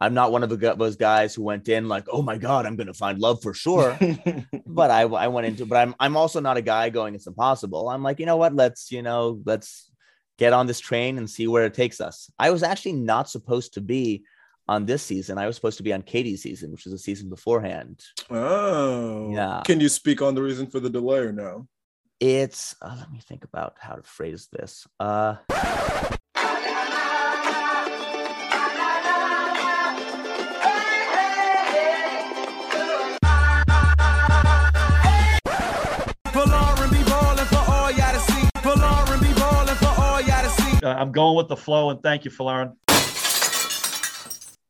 I'm not one of the, those guys who went in like, oh my god, I'm gonna find love for sure. but I I went into, but I'm I'm also not a guy going it's impossible. I'm like, you know what? Let's you know let's get on this train and see where it takes us. I was actually not supposed to be on this season. I was supposed to be on Katie's season, which was a season beforehand. Oh, Yeah. Can you speak on the reason for the delay or no? It's uh, let me think about how to phrase this. Uh, Uh, I'm going with the flow, and thank you, Falarin.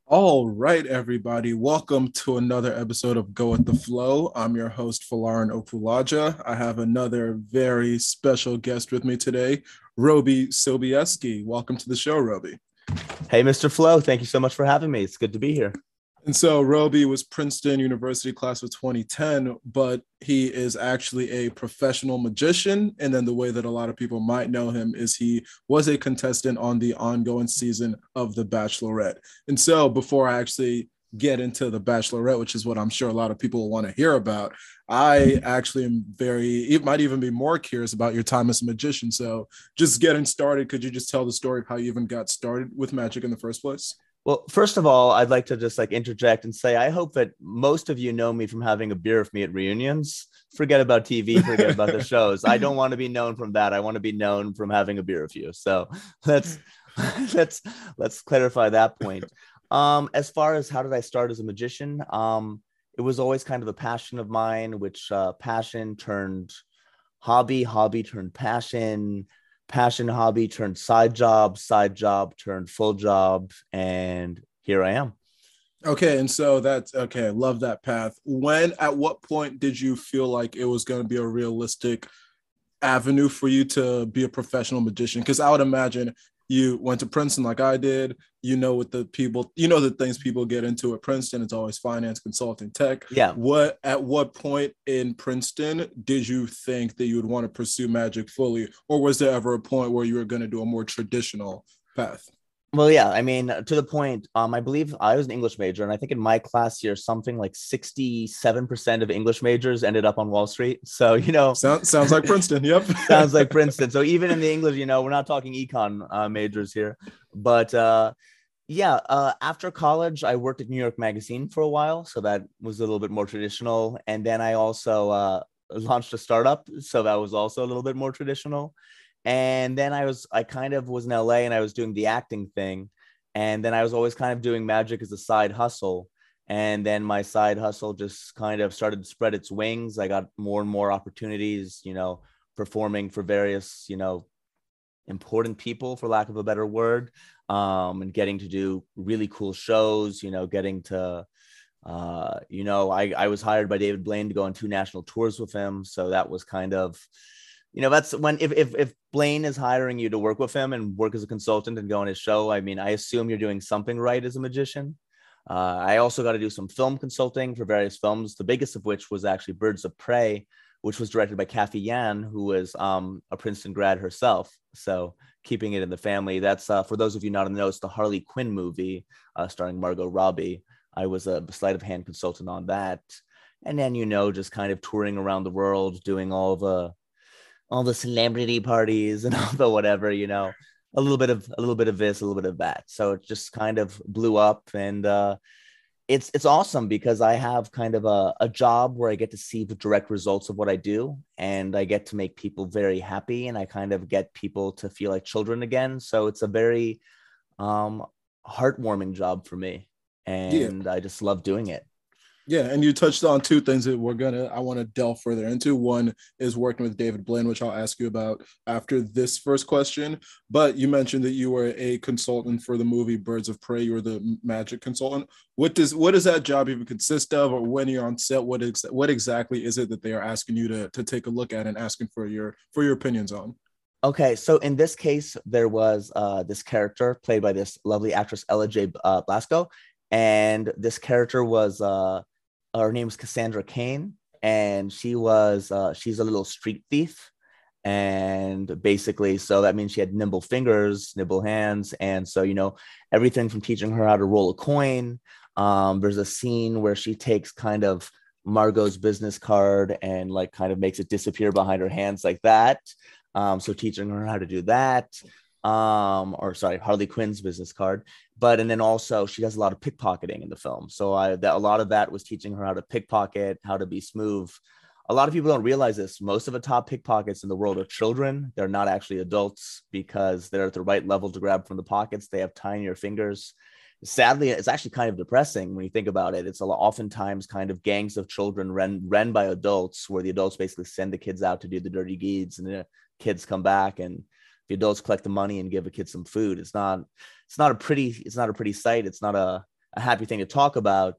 All right, everybody. Welcome to another episode of Go with the Flow. I'm your host, Falarin Okulaja. I have another very special guest with me today, Roby Sobieski. Welcome to the show, Roby. hey, Mr. Flow. thank you so much for having me. It's good to be here. And so Roby was Princeton University class of 2010, but he is actually a professional magician. And then the way that a lot of people might know him is he was a contestant on the ongoing season of The Bachelorette. And so before I actually get into The Bachelorette, which is what I'm sure a lot of people will want to hear about, I actually am very, it might even be more curious about your time as a magician. So just getting started, could you just tell the story of how you even got started with magic in the first place? Well, first of all, I'd like to just like interject and say I hope that most of you know me from having a beer with me at reunions. Forget about TV, forget about the shows. I don't want to be known from that. I want to be known from having a beer with you. So let's let's let's clarify that point. Um, as far as how did I start as a magician? Um, it was always kind of a passion of mine, which uh, passion turned hobby, hobby turned passion, passion hobby turned side job, side job turned full job, and here I am. Okay, and so that's okay. Love that path. When at what point did you feel like it was going to be a realistic avenue for you to be a professional magician? Because I would imagine you went to Princeton like I did. You know what the people, you know the things people get into at Princeton. It's always finance, consulting, tech. Yeah. What at what point in Princeton did you think that you would want to pursue magic fully, or was there ever a point where you were going to do a more traditional path? Well, yeah, I mean, to the point, um, I believe I was an English major, and I think in my class year, something like 67% of English majors ended up on Wall Street. So, you know, Sounds sounds like Princeton. Yep. sounds like Princeton. So even in the English, you know, we're not talking econ uh, majors here, but uh, yeah, uh, after college, I worked at New York Magazine for a while, so that was a little bit more traditional. And then I also uh, launched a startup, so that was also a little bit more traditional. And then I was, I kind of was in LA, and I was doing the acting thing, and then I was always kind of doing magic as a side hustle. And then my side hustle just kind of started to spread its wings. I got more and more opportunities, you know, performing for various, you know, important people, for lack of a better word, um, and getting to do really cool shows, you know, getting to, uh, you know, I, I was hired by David Blaine to go on two national tours with him. So that was kind of, you know, that's when, if, if, if Blaine is hiring you to work with him and work as a consultant and go on his show, I mean, I assume you're doing something right as a magician. Uh, I also got to do some film consulting for various films, the biggest of which was actually Birds of Prey, which was directed by Cathy Yan, who was um, a Princeton grad herself. So keeping it in the family. That's uh, for those of you not in the know, it's the Harley Quinn movie uh, starring Margot Robbie. I was a sleight of hand consultant on that, and then you know just kind of touring around the world, doing all the all the celebrity parties and all the whatever, you know, a little bit of a little bit of this, a little bit of that. So it just kind of blew up and uh it's it's awesome because I have kind of a, a job where I get to see the direct results of what I do and I get to make people very happy and I kind of get people to feel like children again. So it's a very um heartwarming job for me. And I just love doing it. Yeah, and you touched on two things that we're gonna I want to delve further into. One is working with David Blaine, which I'll ask you about after this first question. But you mentioned that you were a consultant for the movie Birds of Prey. You were the magic consultant. What does what does that job even consist of, or when you're on set, what ex- what exactly is it that they are asking you to to take a look at and asking for your for your opinions on? Okay, so in this case, there was uh, this character played by this lovely actress Ella J. Uh, Basco, and this character was uh, her name was Cassandra Cain, and she was uh, she's a little street thief, and basically so that means she had nimble fingers nimble hands. And so you know everything from teaching her how to roll a coin um, there's a scene where she takes kind of margot's business card and like kind of makes it disappear behind her hands like that. Um, so teaching her how to do that. Um, or sorry harley quinn's business card but and then also she does a lot of pickpocketing in the film so i that a lot of that was teaching her how to pickpocket how to be smooth a lot of people don't realize this. Most of the top pickpockets in the world are children. They're not actually adults because they're at the right level to grab from the pockets. They have tinier fingers. Sadly, it's actually kind of depressing when you think about it. It's a lot, oftentimes kind of gangs of children run run by adults, where the adults basically send the kids out to do the dirty deeds, and the kids come back, and the adults collect the money and give a kid some food. It's not it's not a pretty it's not a pretty sight. It's not a, a happy thing to talk about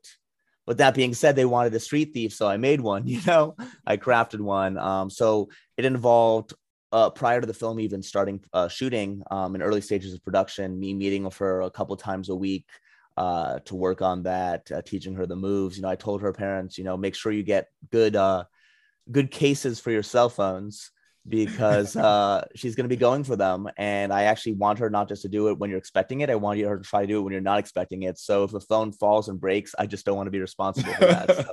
but that being said, they wanted a street thief, so I made one. You know, I crafted one. Um, so it involved uh, prior to the film even starting uh, shooting um, in early stages of production, me meeting with her a couple times a week uh, to work on that, uh, teaching her the moves. You know, I told her parents, you know, make sure you get good uh, good cases for your cell phones because uh, she's going to be going for them. And I actually want her not just to do it when you're expecting it. I want her to try to do it when you're not expecting it. So if the phone falls and breaks, I just don't want to be responsible for that. So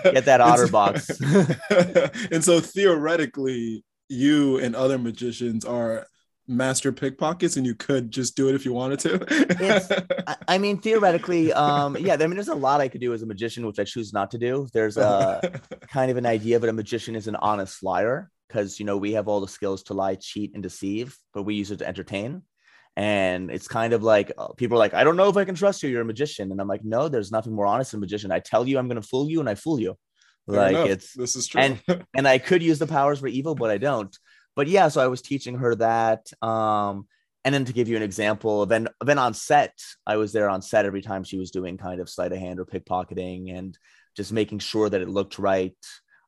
get that OtterBox. and so theoretically, you and other magicians are master pickpockets and you could just do it if you wanted to i mean theoretically um yeah i mean there's a lot i could do as a magician which i choose not to do there's a kind of an idea that a magician is an honest liar because you know we have all the skills to lie, cheat, and deceive, but we use it to entertain. And it's kind of like uh, people are like, I don't know if I can trust you. You're a magician, and I'm like, no, there's nothing more honest than a magician. I tell you I'm going to fool you, and I fool you. Fair like enough. it's this is true, and and I could use the powers for evil, but I don't. But yeah, so I was teaching her that. Um, and then to give you an example, then then on set, I was there on set every time she was doing kind of sleight of hand or pickpocketing, and just making sure that it looked right.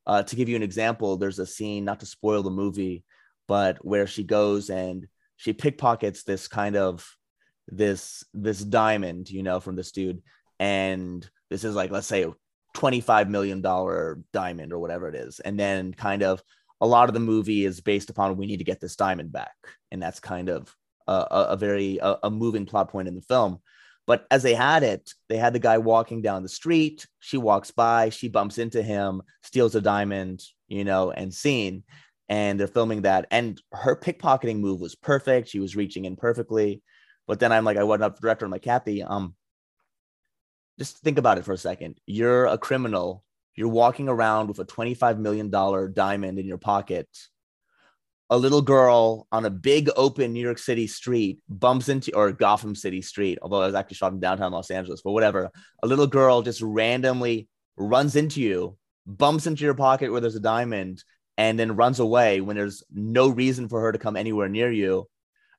Uh, to give you an example, there's a scene, not to spoil the movie, but where she goes and she pickpockets this kind of this this diamond, you know, from this dude, and this is like let's say a 25 million dollar diamond or whatever it is, and then kind of a lot of the movie is based upon we need to get this diamond back, and that's kind of a, a, a very a, a moving plot point in the film. But as they had it, they had the guy walking down the street. She walks by, she bumps into him, steals a diamond, you know, and scene. And they're filming that. And her pickpocketing move was perfect. She was reaching in perfectly. But then I'm like, I went up to the director. I'm like, Cathy, um, just think about it for a second. You're a criminal. You're walking around with a $25 million diamond in your pocket a little girl on a big open New York City street bumps into, or Gotham City street, although I was actually shot in downtown Los Angeles, but whatever. A little girl just randomly runs into you, bumps into your pocket where there's a diamond, and then runs away when there's no reason for her to come anywhere near you.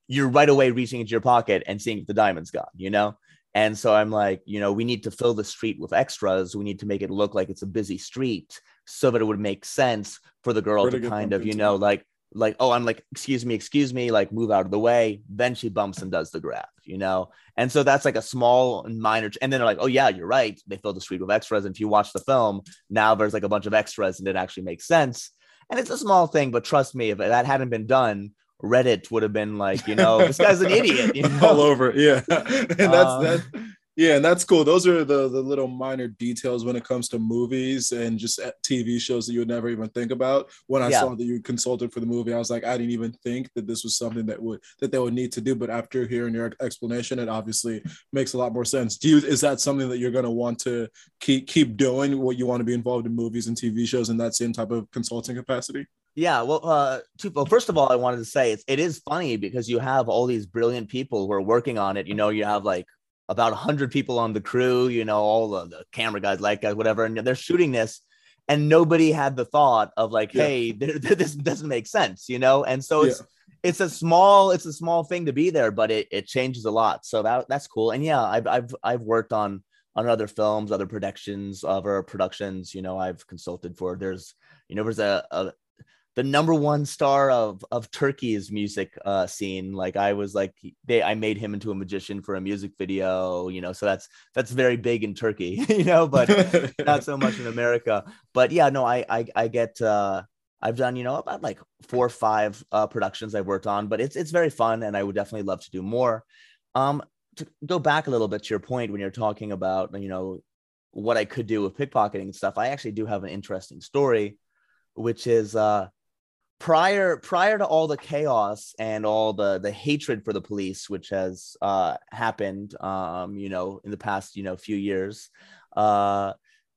You're right away reaching into your pocket and seeing if the diamond's gone, you know? And so I'm like, you know, we need to fill the street with extras. We need to make it look like it's a busy street so that it would make sense for the girl to kind of, you know, like like, oh, I'm like, excuse me, excuse me, like move out of the way. Then she bumps and does the grab, you know? And so that's like a small and minor. And then they're like, oh, yeah, you're right. They filled the street with extras. And if you watch the film, now there's like a bunch of extras and it actually makes sense. And it's a small thing, but trust me, if that hadn't been done, Reddit would have been like, you know, this guy's an idiot. You know? All over. Yeah. and that's um, that yeah, and that's cool. Those are the the little minor details when it comes to movies and just TV shows that you would never even think about. When I yeah. saw that you consulted for the movie, I was like, I didn't even think that this was something that would that they would need to do. But after hearing your explanation, it obviously makes a lot more sense. Do you is that something that you're going to want to keep keep doing? What you want to be involved in movies and TV shows in that same type of consulting capacity? Yeah, well, uh, two, well, first of all, I wanted to say it's it is funny because you have all these brilliant people who are working on it. You know, you have like about 100 people on the crew, you know, all the, the camera guys, light guys, whatever, and they're shooting this. And nobody had the thought of like, yeah. hey, this doesn't make sense, you know? And so it's, yeah. it's a small, it's a small thing to be there, but it, it changes a lot. So that, that's cool. And yeah, I've, I've, I've worked on, on other films, other productions, other productions, you know, I've consulted for, there's, you know, there's a, a the number one star of of Turkey's music uh, scene. Like I was like they I made him into a magician for a music video, you know. So that's that's very big in Turkey, you know, but not so much in America. But yeah, no, I I, I get uh, I've done, you know, about like four or five uh, productions I've worked on, but it's it's very fun, and I would definitely love to do more. Um, to go back a little bit to your point when you're talking about, you know, what I could do with pickpocketing and stuff, I actually do have an interesting story, which is uh, prior prior to all the chaos and all the the hatred for the police, which has uh, happened, um, you know, in the past, you know, few years. Uh,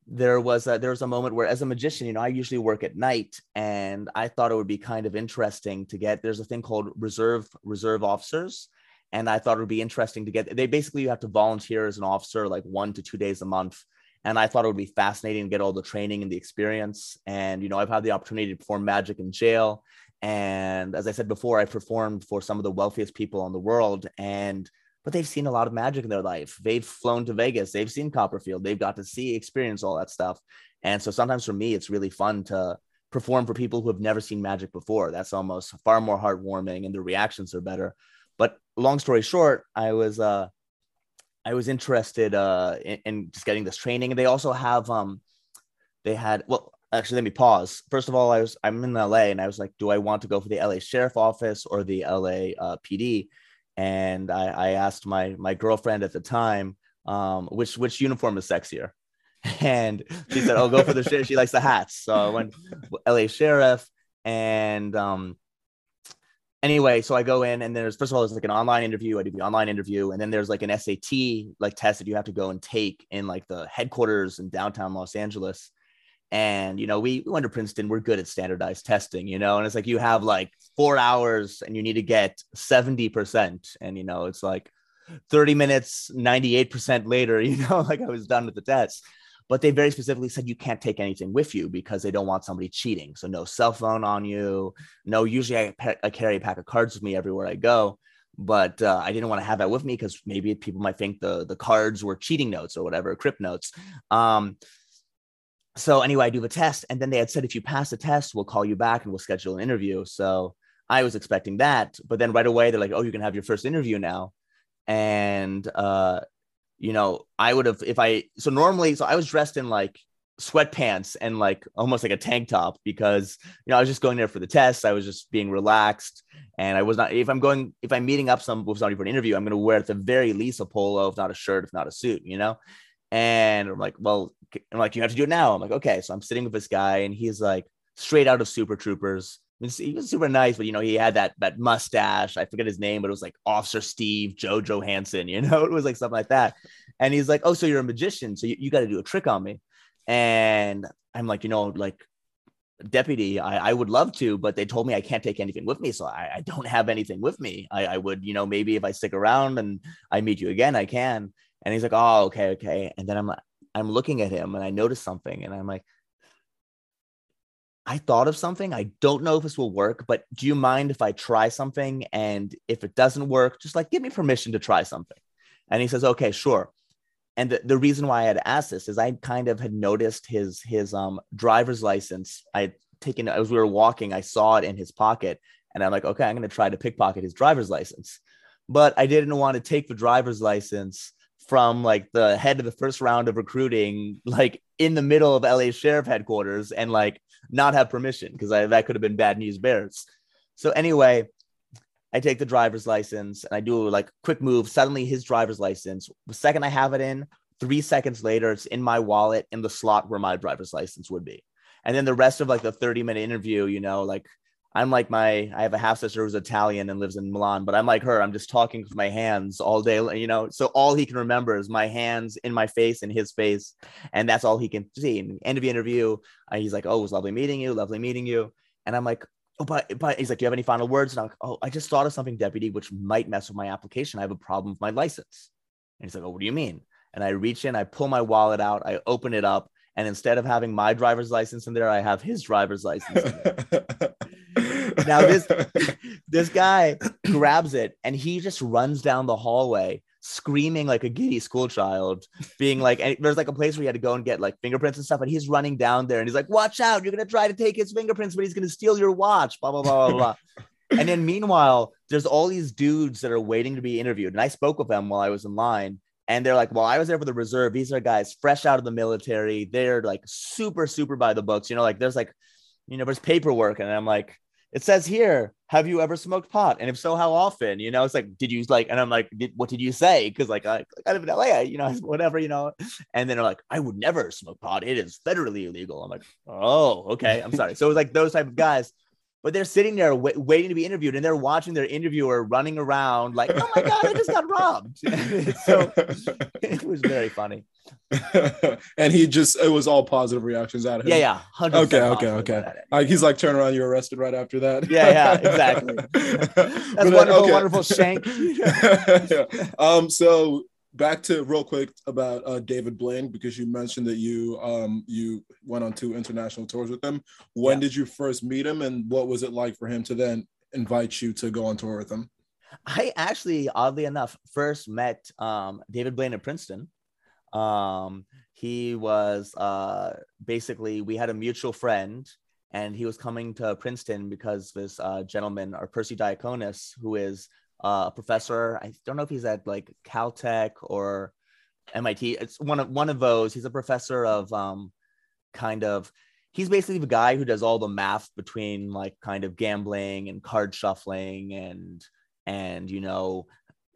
there was a, there was a moment where as a magician you know i usually work at night and i thought it would be kind of interesting to get there's a thing called reserve reserve officers and i thought it would be interesting to get they basically you have to volunteer as an officer like one to two days a month and i thought it would be fascinating to get all the training and the experience and you know i've had the opportunity to perform magic in jail and as i said before i performed for some of the wealthiest people in the world and but they've seen a lot of magic in their life. They've flown to Vegas, they've seen Copperfield, they've got to see, experience all that stuff. And so sometimes for me, it's really fun to perform for people who have never seen magic before. That's almost far more heartwarming and the reactions are better. But long story short, I was uh I was interested uh in, in just getting this training. And they also have um they had well actually let me pause. First of all, I was I'm in LA and I was like, do I want to go for the LA Sheriff Office or the LA uh, PD? and I, I asked my my girlfriend at the time um, which which uniform is sexier, and she said, "Oh, go for the sheriff." She likes the hats, so I went L.A. sheriff, and um, anyway, so I go in, and there's first of all there's like an online interview. I do the online interview, and then there's like an SAT like test that you have to go and take in like the headquarters in downtown Los Angeles. And you know, we, we went to Princeton. We're good at standardized testing, you know. And it's like you have like four hours, and you need to get seventy percent, and you know, it's like thirty minutes, ninety eight percent later, you know, like I was done with the test. But they very specifically said you can't take anything with you because they don't want somebody cheating. So no cell phone on you. No, usually I, I carry a pack of cards with me everywhere I go but uh, I didn't want to have that with me because maybe people might think the the cards were cheating notes or whatever, crypt notes. Um, so anyway, I do the test, and then they had said if you pass the test, we'll call you back and we'll schedule an interview. So I was expecting that, but then right away they're like, "Oh, you can have your first interview now," and uh, you know, I would have if I so normally so I was dressed in like sweatpants and like almost like a tank top because you know I was just going there for the test. I was just being relaxed, and I was not. If I'm going, if I'm meeting up some with somebody for an interview, I'm going to wear at the very least a polo, if not a shirt, if not a suit. You know, and I'm like, well, I'm like, you have to do it now. I'm like, okay. So I'm sitting with this guy, and he's like straight out of Super Troopers. Mean, he was super nice, but you know, he had that that mustache. I forget his name, but it was like Officer Steve Joe Johansson. You know, it was like something like that. And he's like, "Oh, so you're a magician? So you, you got to do a trick on me?" And I'm like, you know, like deputy, I, I would love to, but they told me I can't take anything with me, so I, I don't have anything with me. I, I would, you know, maybe if I stick around and I meet you again, I can. And he's like, "Oh, okay, okay." And then I'm like, I'm looking at him and I notice something and I'm like, I thought of something. I don't know if this will work, but do you mind if I try something? And if it doesn't work, just like give me permission to try something. And he says, okay, sure. And the, the reason why I had asked this is I kind of had noticed his his um driver's license. I had taken as we were walking, I saw it in his pocket, and I'm like, okay, I'm gonna try to pickpocket his driver's license. But I didn't want to take the driver's license from like the head of the first round of recruiting, like in the middle of LA Sheriff headquarters, and like not have permission because that could have been bad news bears. So anyway, I take the driver's license and I do like quick move. Suddenly, his driver's license. The second I have it in, three seconds later, it's in my wallet in the slot where my driver's license would be. And then the rest of like the 30 minute interview, you know, like I'm like my I have a half sister who's Italian and lives in Milan, but I'm like her. I'm just talking with my hands all day, you know. So all he can remember is my hands in my face and his face, and that's all he can see. And end of the interview, uh, he's like, "Oh, it was lovely meeting you, lovely meeting you," and I'm like, "Oh, but but he's like, do you have any final words?" And I'm like, "Oh, I just thought of something, deputy, which might mess with my application. I have a problem with my license." And he's like, "Oh, what do you mean?" And I reach in, I pull my wallet out, I open it up, and instead of having my driver's license in there, I have his driver's license. now this this guy grabs it and he just runs down the hallway screaming like a giddy school child, being like, and there's like a place where you had to go and get like fingerprints and stuff, and he's running down there and he's like, "Watch out! You're gonna try to take his fingerprints, but he's gonna steal your watch." Blah blah blah blah blah. and then meanwhile, there's all these dudes that are waiting to be interviewed, and I spoke with them while I was in line. And they're like, well, I was there for the reserve. These are guys fresh out of the military. They're like super, super by the books. You know, like there's like you know, there's paperwork. And I'm like, it says here, have you ever smoked pot? And if so, how often? You know, it's like, did you like, and I'm like, did, what did you say? Cause like, I, I live in LA, you know, whatever, you know, and then they're like, I would never smoke pot. It is federally illegal. I'm like, oh, okay. I'm sorry. So it was like those type of guys but they're sitting there w- waiting to be interviewed and they're watching their interviewer running around like oh my god i just got robbed so it was very funny and he just it was all positive reactions out of him yeah yeah 100% okay okay okay like he's like turn around you're arrested right after that Yeah, yeah, exactly. That's wonderful okay. wonderful shank yeah. Um, so back to real quick about uh, David Blaine because you mentioned that you um you went on two international tours with him. When Yeah. did you first meet him, and what was it like for him to then invite you to go on tour with him? I actually, oddly enough, first met um, David Blaine at Princeton. Um, he was uh, basically we had a mutual friend, and he was coming to Princeton because this uh, gentleman, or Persi Diaconis, who is uh, a professor. I don't know if he's at like Caltech or MIT. It's one of one of those. He's a professor of um, kind of. He's basically the guy who does all the math between like kind of gambling and card shuffling and and you know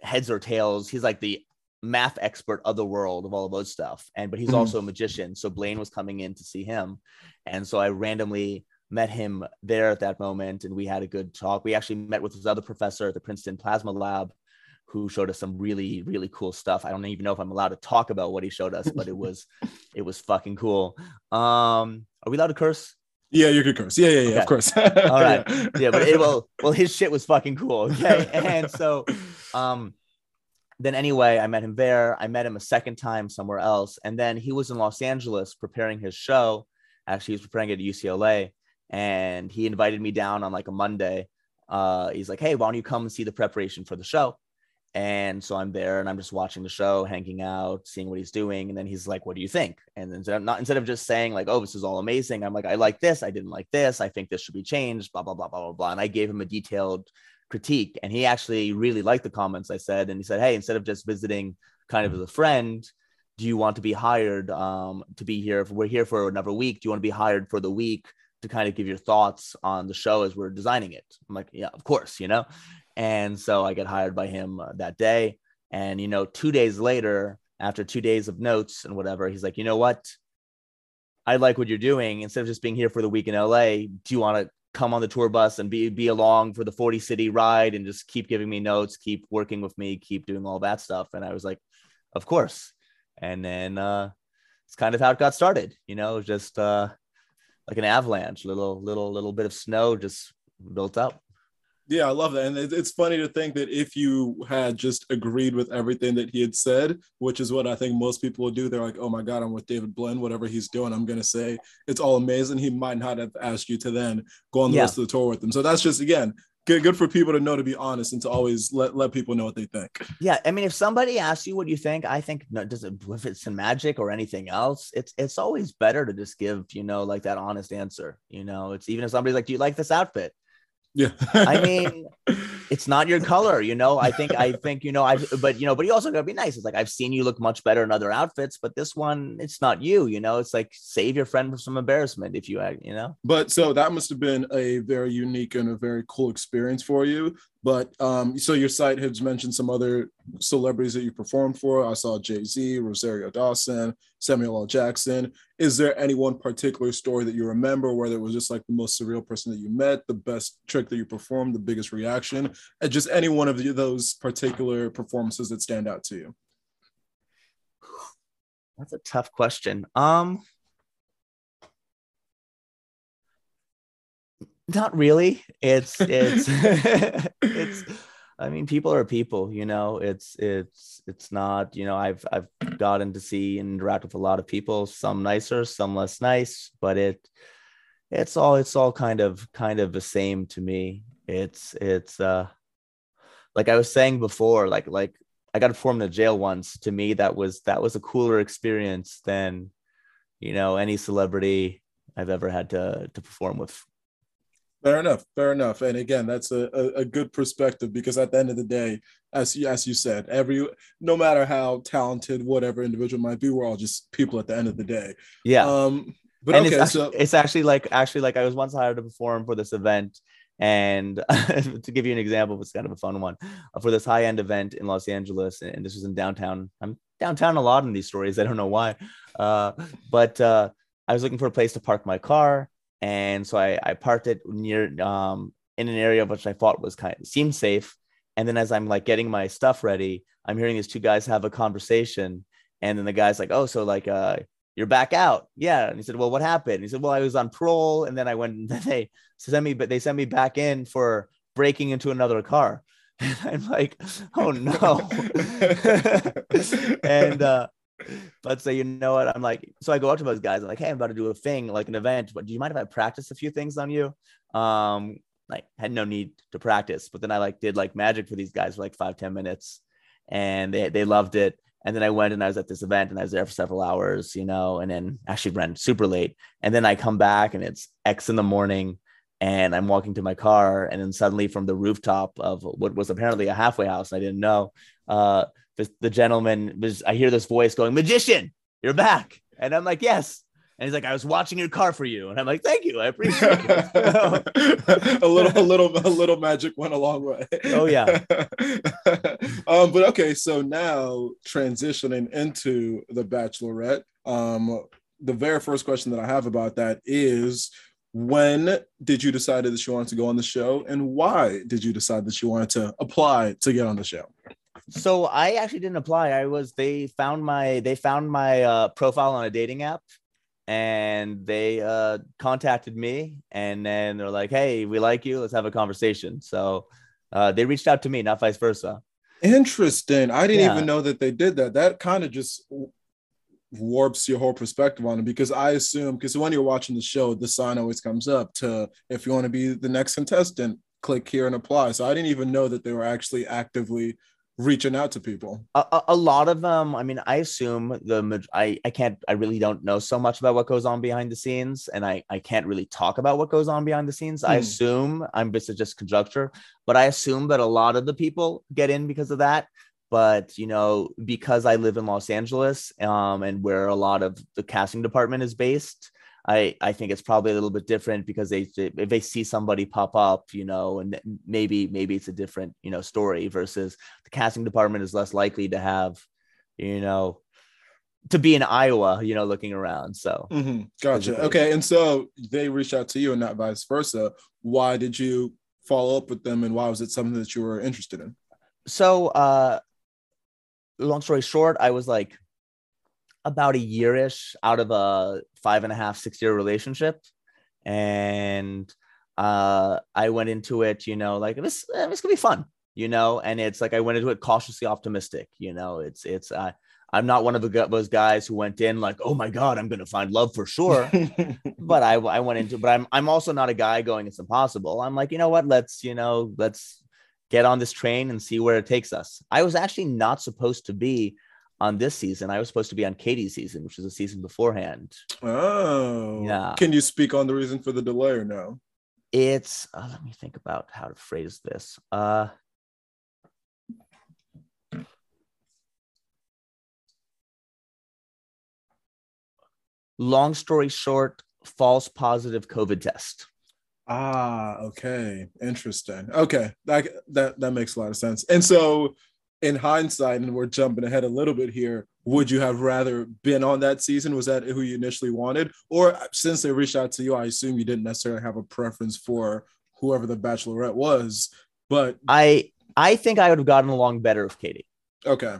heads or tails he's like the math expert of the world of all of those stuff and but he's Mhm. also a magician so blaine was coming in to see him and so i randomly met him there at that moment and we had a good talk we actually met with his other professor at the princeton plasma lab who showed us some really really cool stuff i don't even know if i'm allowed to talk about what he showed us but it was it was fucking cool um are we allowed to curse Yeah, you could curse. Yeah, yeah, yeah. Okay. Of course. All right. yeah, but it well, well, his shit was fucking cool. Okay, and so, um, then anyway, I met him there. I met him a second time somewhere else, and then he was in Los Angeles preparing his show. Actually, he was preparing it at UCLA, and he invited me down on like a Monday. Uh, he's like, "Hey, why don't you come and see the preparation for the show?" And so I'm there, and I'm just watching the show, hanging out, seeing what he's doing, and then he's like, "What do you think?" And then of not instead of just saying like, "Oh, this is all amazing," I'm like, "I like this. I didn't like this. I think this should be changed." Blah blah blah blah blah blah. And I gave him a detailed critique, and he actually really liked the comments I said, and he said, "Hey, instead of just visiting kind of as a friend, do you want to be hired um, to be here? If we're here for another week, do you want to be hired for the week to kind of give your thoughts on the show as we're designing it?" I'm like, "Yeah, of course," you know. And so I get hired by him uh, that day. And, you know, two days later, after two days of notes and whatever, he's like, you know what? I like what you're doing. Instead of just being here for the week in LA, do you want to come on the tour bus and be, be along for the 40 city ride and just keep giving me notes, keep working with me, keep doing all that stuff? And I was like, of course. And then uh, it's kind of how it got started, you know, just uh, like an avalanche, little, little, little bit of snow just built up. Yeah, I love that. And it's funny to think that if you had just agreed with everything that he had said, which is what I think most people will do, they're like, oh my God, I'm with David Blaine, whatever he's doing, I'm to say it's all amazing. He might not have asked you to then go on the Yeah. rest of the tour with him. So that's just, again, good, good for people to know to be honest and to always let, let people know what they think. Yeah, I mean, if somebody asks you what you think, I think no, does it if it's in magic or anything else, it's it's always better to just give you know like that honest answer. You know, it's even if somebody's like, "Do you like this outfit?" Yeah. I mean, it's not your color. You know, I think I think you know I but you know, but you also gotta be nice. It's like I've seen you look much better in other outfits, but this one, it's not you. You know, it's like save your friend from some embarrassment if you act. You know. But so that must have been a very unique and a very cool experience for you. But um, so your site has mentioned some other celebrities that you performed for. I saw Jay Z, Rosario Dawson, Samuel L. Jackson. Is there any one particular story that you remember, whether it was just like the most surreal person that you met, the best trick that you performed, the biggest reaction, and just any one of those particular performances that stand out to you? That's a tough question. Um not really. It's it's it's I mean people are people, you know. It's it's it's not, you know, I've I've gotten to see and interact with a lot of people, some nicer, some less nice, but it it's all it's all kind of kind of the same to me. It's it's uh like I was saying before, like like I got performed in a jail once. To me, that was that was a cooler experience than, you know, any celebrity I've ever had to to perform with. Fair enough. Fair enough. And again, that's a, a, a good perspective because at the end of the day, as you, as you said, every no matter how talented whatever individual might be, we're all just people at the end of the day. Yeah, Um, But and okay, it's, so it's actually like actually like I was once hired to perform for this event, and to give you an example, it's kind of a fun one uh, for this high end event in Los Angeles, and this was in downtown. I'm downtown a lot in these stories. I don't know why, uh, but uh, I was looking for a place to park my car, and so I, I parked it near um, in an area which I thought was kind of seemed safe. And then as I'm like getting my stuff ready, I'm hearing these two guys have a conversation, and then the guy's like, "Oh, so like uh." You're back out, yeah. And he said, "Well, what happened?" And he said, "Well, I was on parole, and then I went. And then they sent me, but they sent me back in for breaking into another car." And I'm like, "Oh no!" and uh, but so you know what? I'm like, so I go up to those guys. I'm like, "Hey, I'm about to do a thing, like an event. But do you mind if I practice a few things on you?" Um, like had no need to practice, but then I like did like magic for these guys for like five ten minutes, and they they loved it. And then I went and I was at this event and I was there for several hours, you know, and then actually ran super late. And then I come back and it's X in the morning and I'm walking to my car. And then suddenly from the rooftop of what was apparently a halfway house, I didn't know, uh, the, the gentleman was, I hear this voice going, Magician, you're back. And I'm like, Yes. And he's like, I was watching your car for you. And I'm like, thank you. I appreciate it. a little, a little, a little magic went a long way. Oh, yeah. um, but okay, so now transitioning into the Bachelorette. Um, the very first question that I have about that is when did you decide that you wanted to go on the show and why did you decide that you wanted to apply to get on the show? So I actually didn't apply. I was they found my they found my uh, profile on a dating app and they uh, contacted me and then they're like hey we like you let's have a conversation so uh, they reached out to me not vice versa Interesting. I didn't Yeah. even know that they did that. That kind of just warps your whole perspective on it because I assume because when you're watching the show, the sign always comes up to if you want to be the next contestant, click here and apply. So I didn't even know that they were actually actively reaching out to people. a, a, lot of them i mean i assume the I, I can't i really don't know so much about what goes on behind the scenes and i i can't really talk about what goes on behind the scenes i Hmm. assume i'm this is just conjecture but i assume that a lot of the people get in because of that but you know because i live in los angeles um and where a lot of the casting department is based I, I think it's probably a little bit different because they if they see somebody pop up, you know, and maybe maybe it's a different you know story versus the casting department is less likely to have, you know, to be in Iowa, you know, looking around. So Mhm. Gotcha. Okay. And so they reached out to you and not vice versa. Why did you follow up with them and why was it something that you were interested in? so uh long story short, I was like about a year-ish out of a five and a half, six year relationship. And uh I went into it, you know, like this eh, this could be fun, you know, and it's like I went into it cautiously optimistic, you know, it's it's uh I'm not one of the, those guys who went in like, oh my god, I'm gonna find love for sure. but I, I went into but I'm I'm also not a guy going it's impossible. I'm like, you know what? Let's, you know, let's get on this train and see where it takes us. I was actually not supposed to be on this season. I was supposed to be on Katie's season, which was a season beforehand. oh. Yeah. Can you speak on the reason for the delay or no? It's uh, let me think about how to phrase this. Uh long story short, false positive COVID test. Ah, okay. Interesting. Okay. That that that makes a lot of sense. And so in hindsight, and we're jumping ahead a little bit here, would you have rather been on that season? Was that who you initially wanted? Or since they reached out to you, I assume you didn't necessarily have a preference for whoever the bachelorette was. But I I think I would have gotten along better with Katie. okay.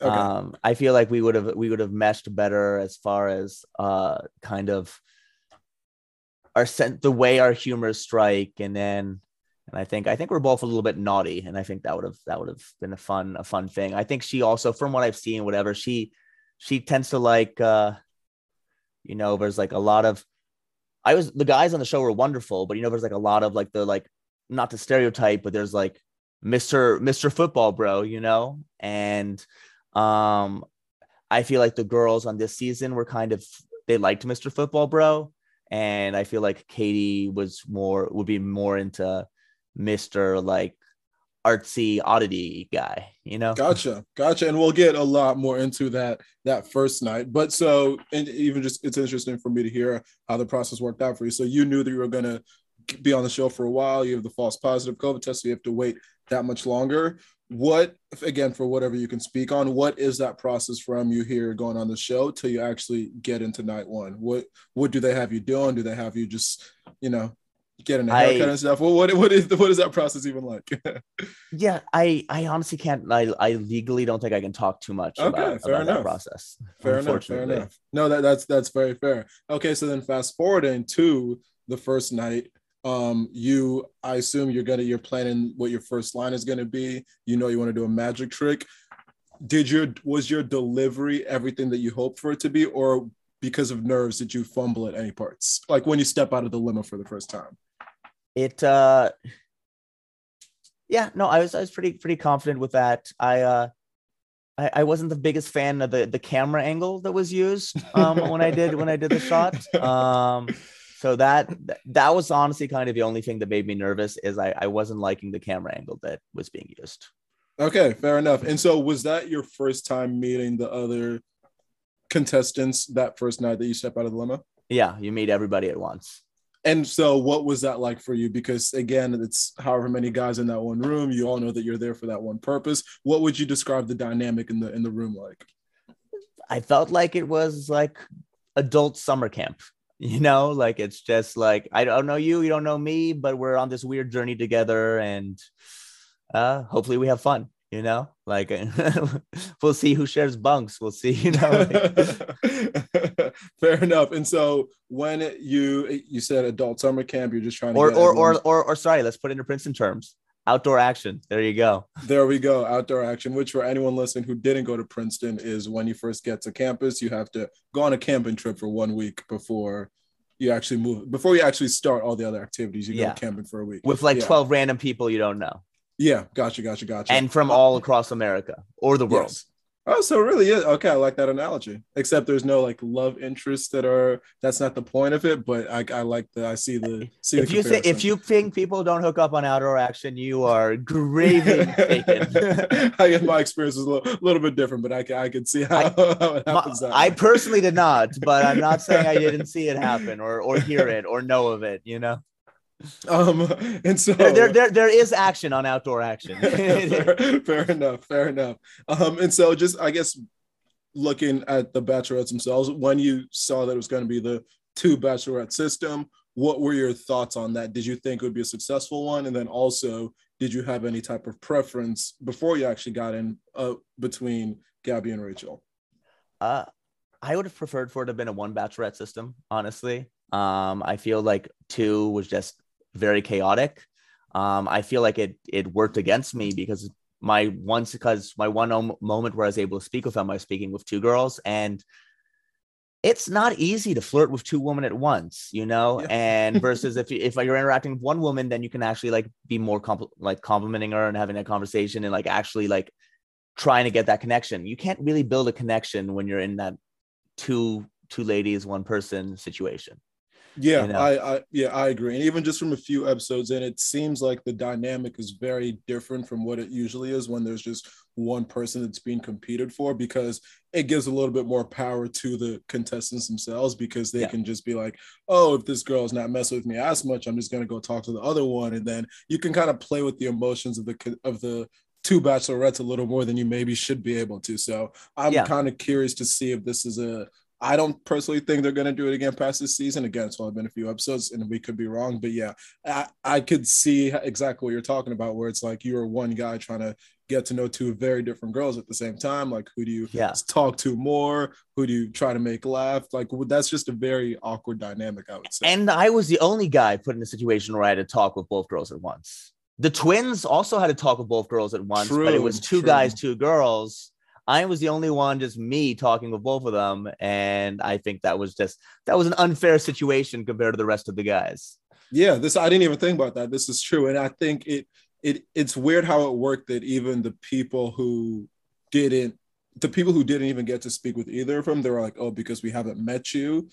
Okay. Um, I feel like we would have we would have meshed better as far as uh kind of our sent the way our humors strike, and then and I think I think we're both a little bit naughty, and I think that would have that would have been a fun a fun thing. I think she also, from what I've seen, whatever she she tends to like, uh you know, there's like a lot of I was the guys on the show were wonderful, but you know, there's like a lot of like the like not to stereotype, but there's like Mr. Mr. Football Bro, you know, and um, I feel like the girls on this season were kind of they liked Mr. Football Bro, and I feel like Katie was more would be more into Mr. like artsy oddity guy, you know? Gotcha, gotcha, and we'll get a lot more into that that first night. But so, and even just it's interesting for me to hear how the process worked out for you. So you knew that you were gonna be on the show for a while. You have the false positive COVID test, so you have to wait that much longer. What again for whatever you can speak on? What is that process from you here going on the show till you actually get into night one? What what do they have you doing? Do they have you just you know getting a haircut I- and stuff? Well, what what is what is that process even like? Yeah, I I honestly can't. I I legally don't think I can talk too much Okay, about, fair about that enough. process. fair enough fair enough no that that's that's very fair okay so then fast forwarding to the first night um you i assume you're gonna you're planning what your first line is gonna be you know you want to do a magic trick did your was your delivery everything that you hoped for it to be or because of nerves did you fumble at any parts like when you step out of the limo for the first time It uh, yeah, no, I was I was pretty pretty confident with that. I uh. I, I wasn't the biggest fan of the, the camera angle that was used um, when I did when I did the shot. Um, so that that was honestly kind of the only thing that made me nervous is I, I wasn't liking the camera angle that was being used. okay fair enough and so was that your first time meeting the other contestants that first night that you step out of the limo Yeah, you meet everybody at once. And so, what was that like for you? Because again, it's however many guys in that one room. You all know that you're there for that one purpose. What would you describe the dynamic in the in the room like? I felt like it was like adult summer camp. You know, like it's just like I don't know you, you don't know me, but we're on this weird journey together, and uh, hopefully we have fun. You know, like we'll see who shares bunks. We'll see. You know, like- Fair enough. And so, when you you said adult summer camp, you're just trying to or or, or or or sorry, let's put it into Princeton terms. Outdoor action. There you go. There we go, outdoor action, which for anyone listening who didn't go to Princeton is when you first get to campus, you have to go on a camping trip for one week before you actually move, before you actually start all the other activities. You Yeah. go camping for a week. With like Yeah. twelve random people you don't know, Yeah, gotcha, gotcha, gotcha. and from all across America or the world. Yes. Oh, so really is okay. I like that analogy. Except there's no like love interests that are. That's not the point of it. But I, I like the. I see the. See if the you think if you think people don't hook up on outdoor action, you are gravely mistaken. I guess my experience is a little, little bit different, but I can I can see how, how it happens. that I personally did not, but I'm not saying I didn't see it happen or or hear it or know of it. You know, um, and so there there there, there is action on outdoor action. fair, fair enough, fair enough. Um, and so just I guess looking at the bachelorettes themselves, when you saw that it was going to be the two bachelorette system, what were your thoughts on that? Did you think it would be a successful one? And then also, did you have any type of preference before you actually got in uh, between Gabby and Rachel? uh, I would have preferred for it to have been a one bachelorette system. Honestly, um, I feel like two was just very chaotic. Um, I feel like it it worked against me because my once because my one om- moment where I was able to speak with them, I was speaking with two girls, and it's not easy to flirt with two women at once, you know. Yeah. And versus if you, if you're interacting with one woman, then you can actually like be more compl- like complimenting her and having a conversation and like actually like trying to get that connection. You can't really build a connection when you're in that two two ladies one person situation. Yeah, you know? I, I yeah, I agree. And even just from a few episodes in, it seems like the dynamic is very different from what it usually is when there's just one person that's being competed for because it gives a little bit more power to the contestants themselves because they Yeah. can just be like, oh, if this girl's not messing with me as much, I'm just gonna go talk to the other one, and then you can kind of play with the emotions of the of the two bachelorettes a little more than you maybe should be able to. So I'm Yeah. kind of curious to see if this is a I don't personally think they're going to do it again past this season. Again, it's only been a few episodes and we could be wrong. But yeah, I, I could see exactly what you're talking about, where it's like you're one guy trying to get to know two very different girls at the same time. Like, who do you Yeah. talk to more? Who do you try to make laugh? Like, that's just a very awkward dynamic, I would say. And I was the only guy put in a situation where I had to talk with both girls at once. The twins also had to talk with both girls at once, but it was two true. guys, two girls. I was the only one, just me talking with both of them. And I think that was just that was an unfair situation compared to the rest of the guys. Yeah, this I didn't even think about that. This is true, and I think it it it's weird how it worked that even the people who didn't the people who didn't even get to speak with either of them, they were like, "Oh, because we haven't met you,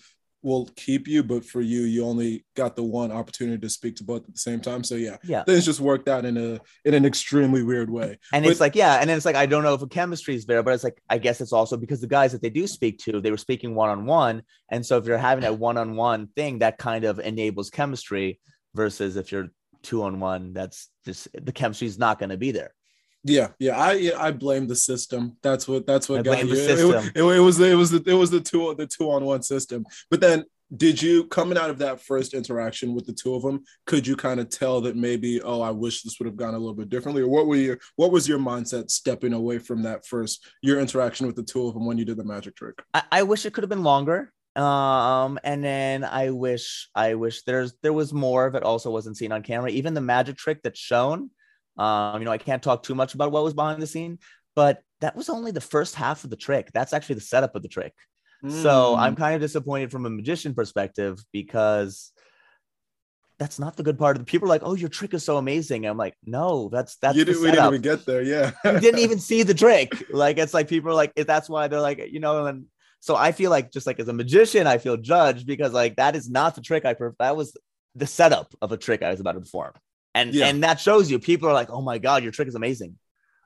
will keep you, but for you, you only got the one opportunity to speak to both at the same time. So yeah, Yeah. things just worked out in a in an extremely weird way. And But- it's like, yeah, and then it's like, I don't know if the chemistry is there, but it's like, I guess it's also because the guys that they do speak to, they were speaking one on one. And so if you're having that one on one thing, that kind of enables chemistry versus if you're two on one, that's just the chemistry is not going to be there. Yeah, yeah, I I blame the system. That's what that's what I got you. it- It, it was it was the, it was the two the two on one system. But then, did you coming out of that first interaction with the two of them? Could you kind of tell that maybe oh, I wish this would have gone a little bit differently, or what were your what was your mindset stepping away from that first your interaction with the two of them when you did the magic trick? I, I wish it could have been longer. Um, and then I wish, I wish there's there was more of it also wasn't seen on camera. Even the magic trick that's shown, um, you know, I can't talk too much about what was behind the scene, but that was only the first half of the trick. That's actually the setup of the trick. So Hmm. I'm kind of disappointed from a magician perspective because that's not the good part of the people are like, oh, your trick is so amazing. I'm like, no, that's that's you the didn't, we didn't even get there. Yeah, you didn't even see the trick. Like it's like people are like that's why they're like you know and so I feel like just like as a magician I feel judged because like that is not the trick I perf- that was the setup of a trick I was about to perform and Yeah. and that shows you people are like oh my god your trick is amazing.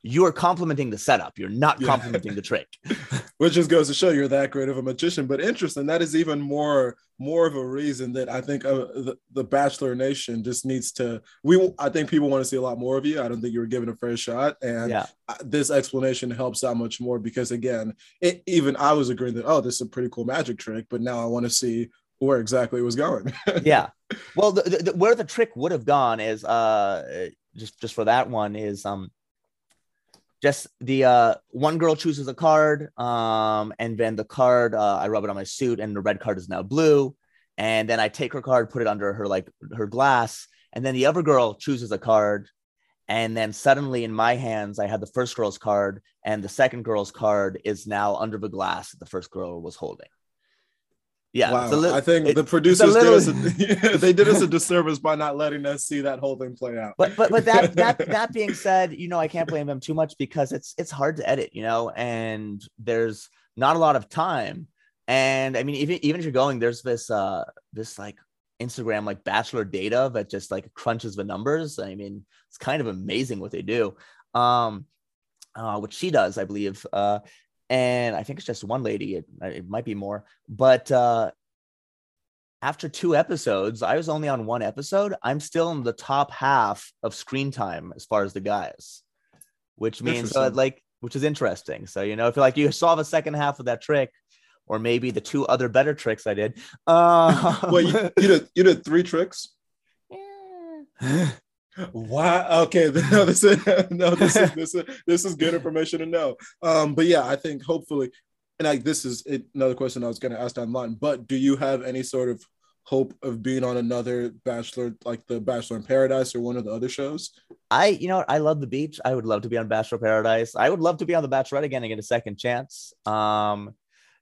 You are complimenting the setup. You're not Yeah. complimenting the trick. which just goes to show you're that great of a magician but interesting that is even more more of a reason that i think uh, the, the bachelor nation just needs to we i think people want to see a lot more of you i don't think you were given a fair shot and Yeah. this explanation helps out much more because again it, even i was agreeing that oh this is a pretty cool magic trick but now i want to see where exactly it was going yeah. Well, the, the, where the trick would have gone is uh just just for that one is um just the uh one girl chooses a card um and then the card uh, I rub it on my suit and the red card is now blue and then I take her card put it under her like her glass and then the other girl chooses a card and then suddenly in my hands I had the first girl's card and the second girl's card is now under the glass that the first girl was holding. Yeah, wow little- i think it- the producers little- did us a, they did us a disservice by not letting us see that whole thing play out but but but that that that being said, you know, I can't blame them too much because it's it's hard to edit, you know, and there's not a lot of time. And I mean, even even if you're going, there's this uh this like Instagram like bachelor data that just like crunches the numbers. I mean, it's kind of amazing what they do. Um uh what she does, I believe. Uh and I think it's just one lady, it, it might be more, but uh after two episodes, I was only on one episode. I'm still in the top half of screen time as far as the guys, which means uh, like, which is interesting. So, you know, if like you saw the second half of that trick, or maybe the two other better tricks I did. Uh, well you, you did you did three tricks yeah. Wow. Okay. No, this is no, this is this is this is good information to know. Um, but yeah, I think hopefully, and like this is another question I was going to ask online. But do you have any sort of hope of being on another Bachelor, like the Bachelor in Paradise or one of the other shows? I, you know. I love the beach. I would love to be on Bachelor Paradise. I would love to be on the Bachelorette again and get a second chance. Um,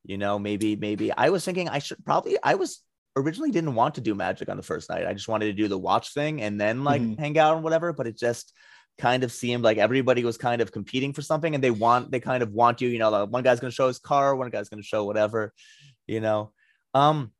you know, maybe, maybe I was thinking I should probably. I was originally didn't want to do magic on the first night. I just wanted to do the watch thing and then like Mhm. hang out and whatever. But it just kind of seemed like everybody was kind of competing for something, and they want they kind of want you. You know, like one guy's going to show his car, one guy's going to show whatever. You know, um.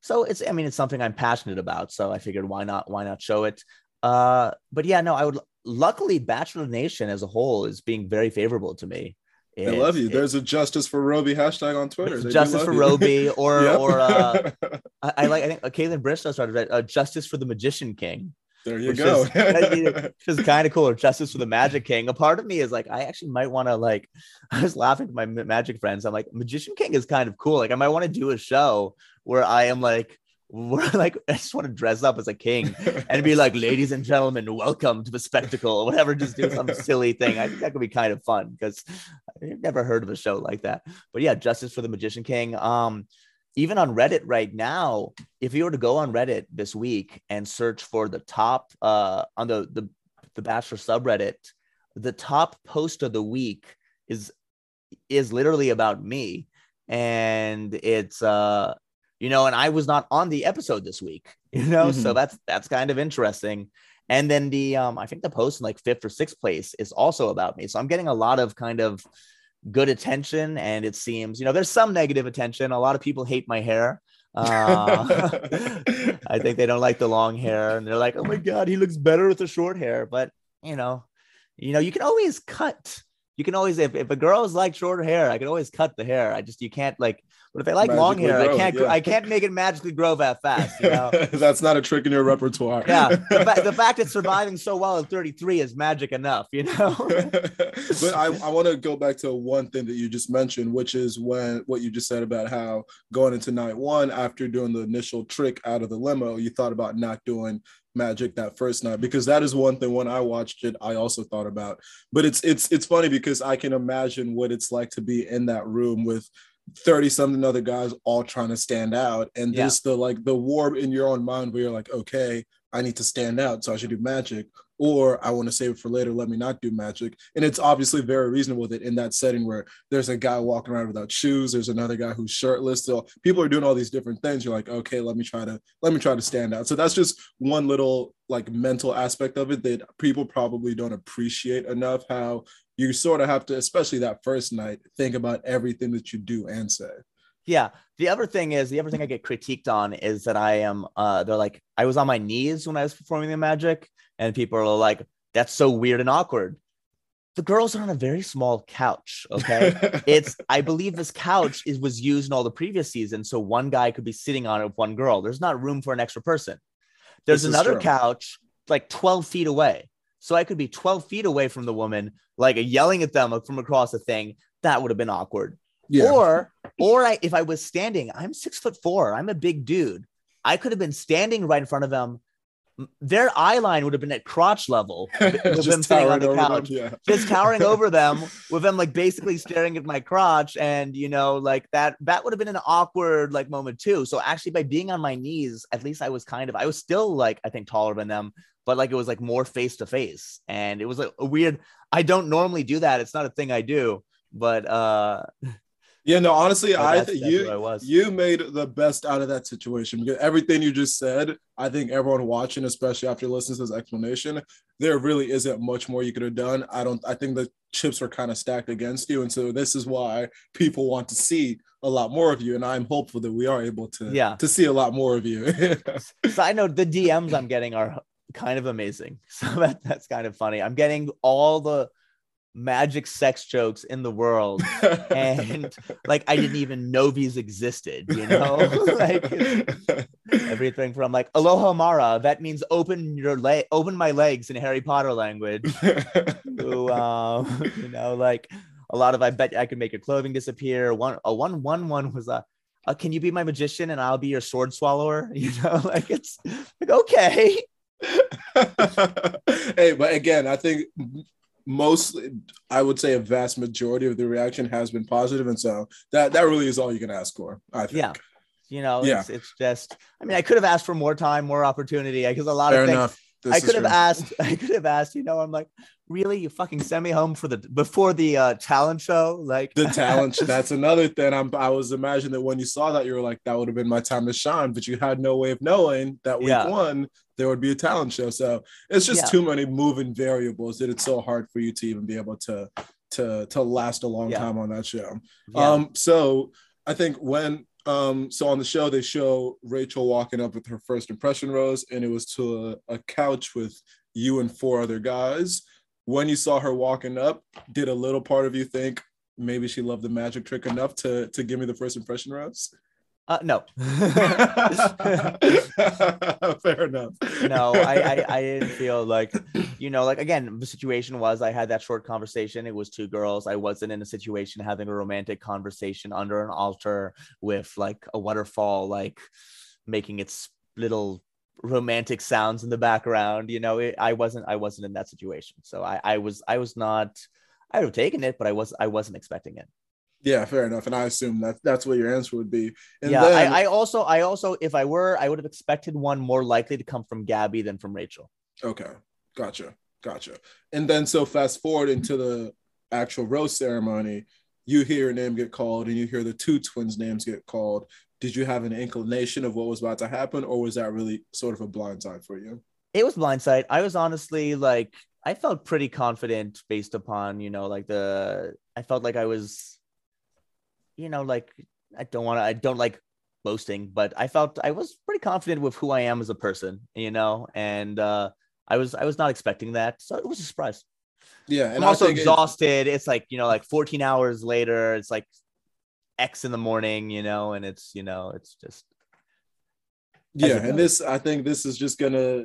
So it's I mean it's something I'm passionate about. So I figured why not why not show it. Uh, but yeah, no, I would. Luckily, Bachelor Nation as a whole is being very favorable to me. They love you. There's a justice for Roby hashtag on Twitter. it's They do justice for you. Roby, or Yep. or uh, I, I like I think uh, Kaitlyn Bristowe started it, uh, justice for the Magician King, there you go. is- which is kind of cool. Or justice for the Magic King. A part of me is like, I actually might want to like. I was laughing to my Magic friends. I'm like, Magician King is kind of cool. Like, I might want to do a show where I am like, where like I just want to dress up as a king and be like, ladies and gentlemen, welcome to the spectacle or whatever. Just do some silly thing. I think that could be kind of fun because I've never heard of a show like that. But yeah, Justice for the Magician King. Um, even on Reddit right now, if you were to go on Reddit this week and search for the top uh on the the the Bachelor subreddit, the top post of the week is is literally about me, and it's uh you know, and I was not on the episode this week, you know, so Mhm. that's that's kind of interesting. And then the um, I think the post in like fifth or sixth place is also about me. So I'm getting a lot of kind of good attention, and it seems you know there's some negative attention. A lot of people hate my hair. Uh, I think they don't like the long hair, and they're like, "Oh my god, he looks better with the short hair." But you know, you know, you can always cut. You can always if, if a girl's like short hair, I can always cut the hair. I just you can't like but if they like long hair, grow, I can't yeah. I can't make it magically grow that fast. You know? That's not a trick in your repertoire. yeah. The, fa- the, fact it's surviving so well at 33 is magic enough, you know. but I, I want to go back to one thing that you just mentioned, which is when what you just said about how going into night one after doing the initial trick out of the limo, you thought about not doing magic that first night because that is one thing when I watched it I also thought about but it's it's it's funny because I can imagine what it's like to be in that room with 30 something other guys all trying to stand out and yeah. this the like the war in your own mind where you're like okay i need to stand out so i should do magic or i want to save it for later let me not do magic. And it's obviously very reasonable that in that setting where there's a guy walking around without shoes there's another guy who's shirtless so people are doing all these different things. You're like okay let me try to let me try to stand out. So that's just one little like mental aspect of it that people probably don't appreciate enough how you sort of have to, especially that first night, think about everything that you do and say. Yeah. The other thing is, the other thing I get critiqued on is that I am, uh, they're like, I was on my knees when I was performing the magic, and people are like, that's so weird and awkward. The girls are on a very small couch. Okay. it's, I believe this couch is was used in all the previous seasons. So one guy could be sitting on it with one girl. There's not room for an extra person. There's another couch like 12 feet away. So I could be 12 feet away from the woman, like yelling at them from across the thing. That would have been awkward. Yeah. Or, or I, if I was standing, I'm six foot four. I'm a big dude. I could have been standing right in front of them. Their eye line would have been at crotch level with them sitting on the couch, them, yeah. just towering over them with them like basically staring at my crotch. And you know, like that, that would have been an awkward like moment too. So actually, by being on my knees, at least I was kind of, I was still like, I think taller than them, but like it was like more face to face and it was like a weird i don't normally do that it's not a thing i do but uh yeah no honestly i think you you made the best out of that situation because everything you just said i think everyone watching especially after listening to this explanation there really isn't much more you could have done i don't i think the chips are kind of stacked against you and so this is why people want to see a lot more of you and i'm hopeful that we are able to yeah to see a lot more of you so i know the dms i'm getting are kind of amazing. So that, that's kind of funny. I'm getting all the magic sex jokes in the world and like i didn't even know these existed you know like everything from like Alohomora that means open your leg open my legs in harry potter language to, um, you know like a lot of i bet i could make your clothing disappear one a one one one was a uh, can you be my magician and I'll be your sword swallower? You know, like it's like okay. hey, but again, I think most I would say a vast majority of the reaction has been positive, and so that that really is all you can ask for. I think. Yeah. You know, yeah. it's, it's just. I mean, I could have asked for more time, more opportunity, because a lot Fair of things. Enough. This I could have true. asked. I could have asked. You know, I'm like, really, you fucking send me home for the before the uh, talent show, like the talent. show that's another thing. I'm. I was imagining that when you saw that, you were like, that would have been my time to shine, but you had no way of knowing that week yeah. one there would be a talent show. So it's just yeah. too many moving variables that it's so hard for you to even be able to to to last a long yeah. time on that show. Um, so I think when um, so on the show they show Rachel walking up with her first impression rose, and it was to a, a couch with you and four other guys. When you saw her walking up, did a little part of you think maybe she loved the magic trick enough to to give me the first impression rose? Uh, no. Fair enough. no, I, I, I didn't feel like, you know, like again, the situation was I had that short conversation. It was two girls. I wasn't in a situation having a romantic conversation under an altar with like a waterfall, like making its little romantic sounds in the background. You know, it, I wasn't, I wasn't in that situation. So I, I was, I was not. I would have taken it, but I was, I wasn't expecting it. Yeah, fair enough. And I assume that that's what your answer would be. And yeah, then... I, I, also, I also, if I were, I would have expected one more likely to come from Gabby than from Rachel. Okay, gotcha, gotcha. And then so fast forward into the actual rose ceremony, you hear your name get called, and you hear the two twins' names get called. Did you have an inclination of what was about to happen, or was that really sort of a blindside for you? It was blindside. I was honestly like, I felt pretty confident based upon you know like the I felt like I was, you know, like I don't want to, I don't like boasting, but I felt I was pretty confident with who I am as a person, you know, and uh, I was I was not expecting that, so it was a surprise. Yeah, and I'm also exhausted. It's like you know, like 14 hours later. It's like X in the morning, you know, and it's you know, it's just Yeah, and this I think this is just gonna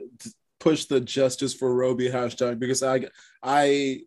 push the justice for Roby hashtag because I I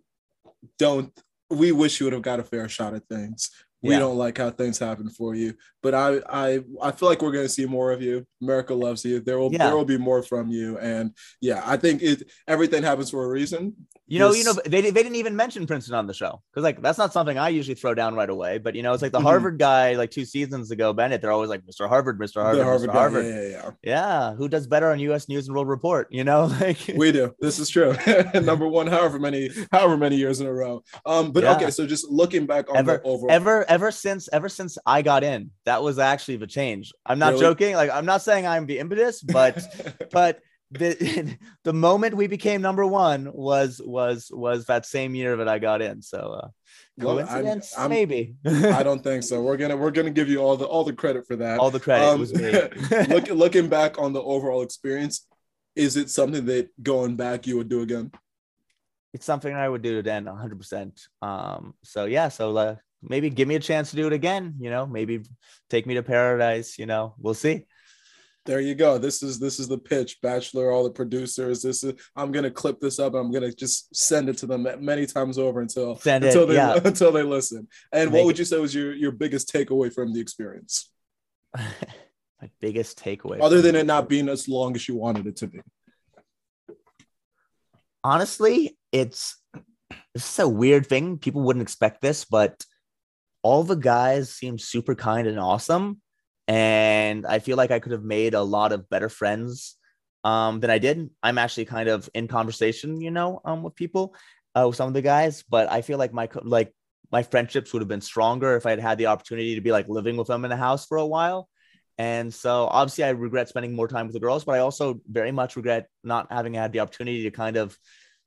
don't we wish you would have got a fair shot at things. We Yeah. don't like how things happen for you, but I I I feel like we're gonna see more of you. America loves you. There will Yeah. there will be more from you, and yeah, I think it everything happens for a reason. You know, you know, they, they didn't even mention Princeton on the show because like that's not something I usually throw down right away. But you know, it's like the Mhm. Harvard guy, like two seasons ago, Bennett. They're always like Mr. Harvard, Mr. Harvard, the Harvard, Mr. Harvard. Yeah, yeah, yeah. Yeah, who does better on U.S. News and World Report? You know, like We do. This is true. Number one, however many, however many years in a row. Um, but Yeah. okay, so just looking back on ever, the overall, ever, ever since, ever since I got in, that was actually the change. I'm not Really? joking. Like I'm not saying I'm the impetus, but but the the moment we became number one was was was that same year that I got in. So uh, Well, I'm- coincidence, I'm- maybe. I don't think so. We're gonna we're gonna give you all the all the credit for that. All the credit Um, was me. Look, looking back on the overall experience, is it something that going back you would do again? it's something I would do again 100%. Um, so yeah, so uh, maybe give me a chance to do it again, you know, maybe take me to paradise, you know, we'll see. There you go. This is this is the pitch, Bachelor. All the producers. This is. I'm gonna clip this up. I'm gonna just send it to them many times over until Send it, until they yeah. until they listen. And Make what would you say was your your biggest takeaway from the experience, My biggest takeaway. other than it. it not being as long as you wanted it to be? honestly, it's this is a weird thing. People wouldn't expect this, but all the guys seem super kind and awesome. And I feel like I could have made a lot of better friends um, than I did. I'm actually kind of in conversation, you know, um, with people, uh, with some of the guys, but I feel like my like my friendships would have been stronger if I had had the opportunity to be like living with them in a house for a while. And so obviously I regret spending more time with the girls, but I also very much regret not having had the opportunity to kind of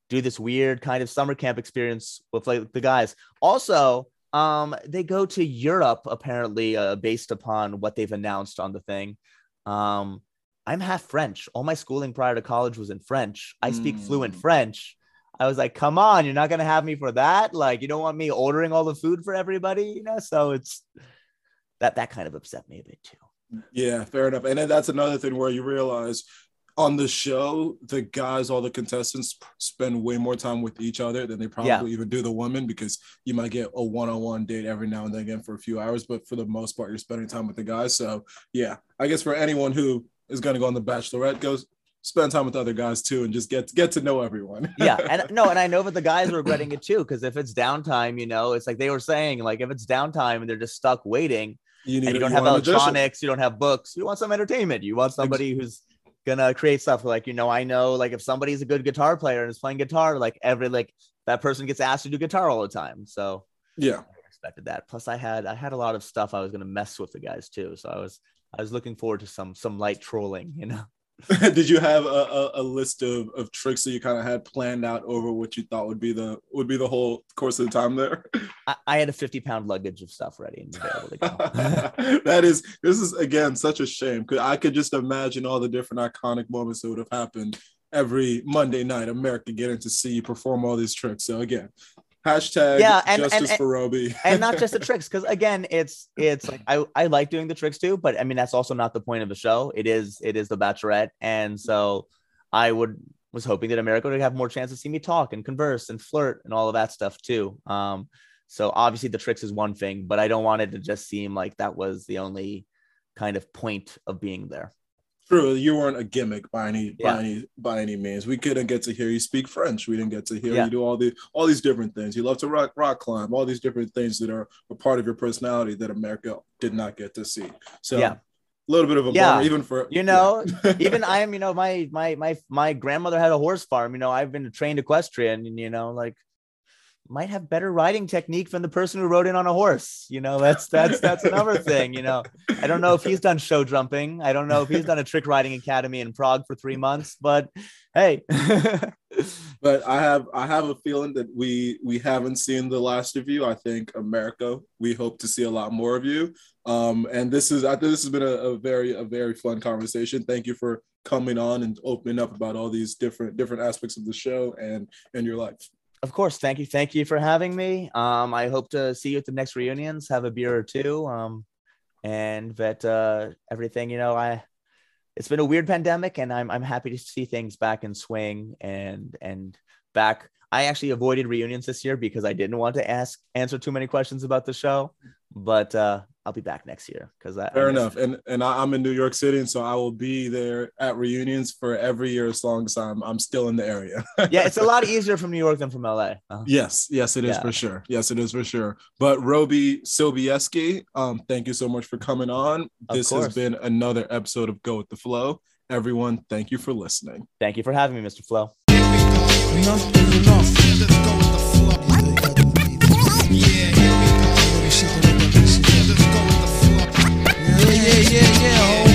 do this weird kind of summer camp experience with like the guys. Also, um, they go to Europe apparently uh, based upon what they've announced on the thing. Um, I'm half French. All my schooling prior to college was in French. I speak fluent Mm. French. I was like, come on, you're not gonna have me for that. Like, you don't want me ordering all the food for everybody, you know? So it's that that kind of upset me a bit too. Yeah, fair enough. And then that's another thing where you realize on the show, the guys, all the contestants spend way more time with each other than they probably Yeah. even do the women because you might get a one-on-one date every now and then again for a few hours, but for the most part, you're spending time with the guys. So yeah, I guess for anyone who is going to go on the Bachelorette, goes spend time with other guys too and just get get to know everyone. yeah and no and i know that the guys are regretting it too because if it's downtime you know it's like they were saying like if it's downtime and they're just stuck waiting you need and you don't have want a electronics you don't have books you want some entertainment you want somebody who's gonna create stuff like you know i know like if somebody's a good guitar player and is playing guitar like every like that person gets asked to do guitar all the time. So Yeah. I expected that. Plus i had i had a lot of stuff i was gonna mess with the guys too. So i was i was looking forward to some some light trolling you know Did you have a, a, a list of, of tricks that you kind of had planned out over what you thought would be the would be the whole course of the time there? I, I had a 50 pound luggage of stuff ready and available to go that is this is again such a shame because I could just imagine all the different iconic moments that would have happened every Monday night. America getting to see you perform all these tricks. So again, hashtag Yeah, and- justice and- for Roby. and not just the tricks because again it's it's like I, I like doing the tricks too but i mean that's also not the point of the show. It is it is the bachelorette. And so i would was hoping that america would have more chance to see me talk and converse and flirt and all of that stuff too. Um so obviously the tricks is one thing but i don't want it to just seem like that was the only kind of point of being there True, you weren't a gimmick by any Yeah. by any by any means. We couldn't get to hear you speak French. We didn't get to hear Yeah. you do all the all these different things. You love to rock rock climb, all these different things that are a part of your personality that America did not get to see. So Yeah. a little bit of a Yeah. bummer, even for you know yeah. even i am you know my my my my grandmother had a horse farm you know i've been a trained equestrian and you know like might have better riding technique than the person who rode in on a horse. You know, that's that's that's another thing. You know, I don't know if he's done show jumping. I don't know if he's done a trick riding academy in Prague for three months, but hey. but I have I have a feeling that we we haven't seen the last of you. I think America, we hope to see a lot more of you. Um, and this is I think this has been a, a very a very fun conversation. Thank you for coming on and opening up about all these different different aspects of the show and and your life. Of course, thank you, thank you for having me. Um, I hope to see you at the next reunions, have a beer or two, um, and that uh, everything. You know, I it's been a weird pandemic, and I'm I'm happy to see things back in swing and and back. I actually avoided reunions this year because I didn't want to ask answer too many questions about the show, but uh, I'll be back next year because fair I enough. And and I, am in New York City, and so I will be there at reunions for every year as long as I'm I'm still in the area. yeah, it's a lot easier from New York than from LA. Uh-huh. Yes, yes, it is yeah. for sure. Yes, it is for sure. But Roby Sobieski, um, thank you so much for coming on. This has been another episode of Go with the Flow. Everyone, thank you for listening. Thank you for having me, Mr. Flow.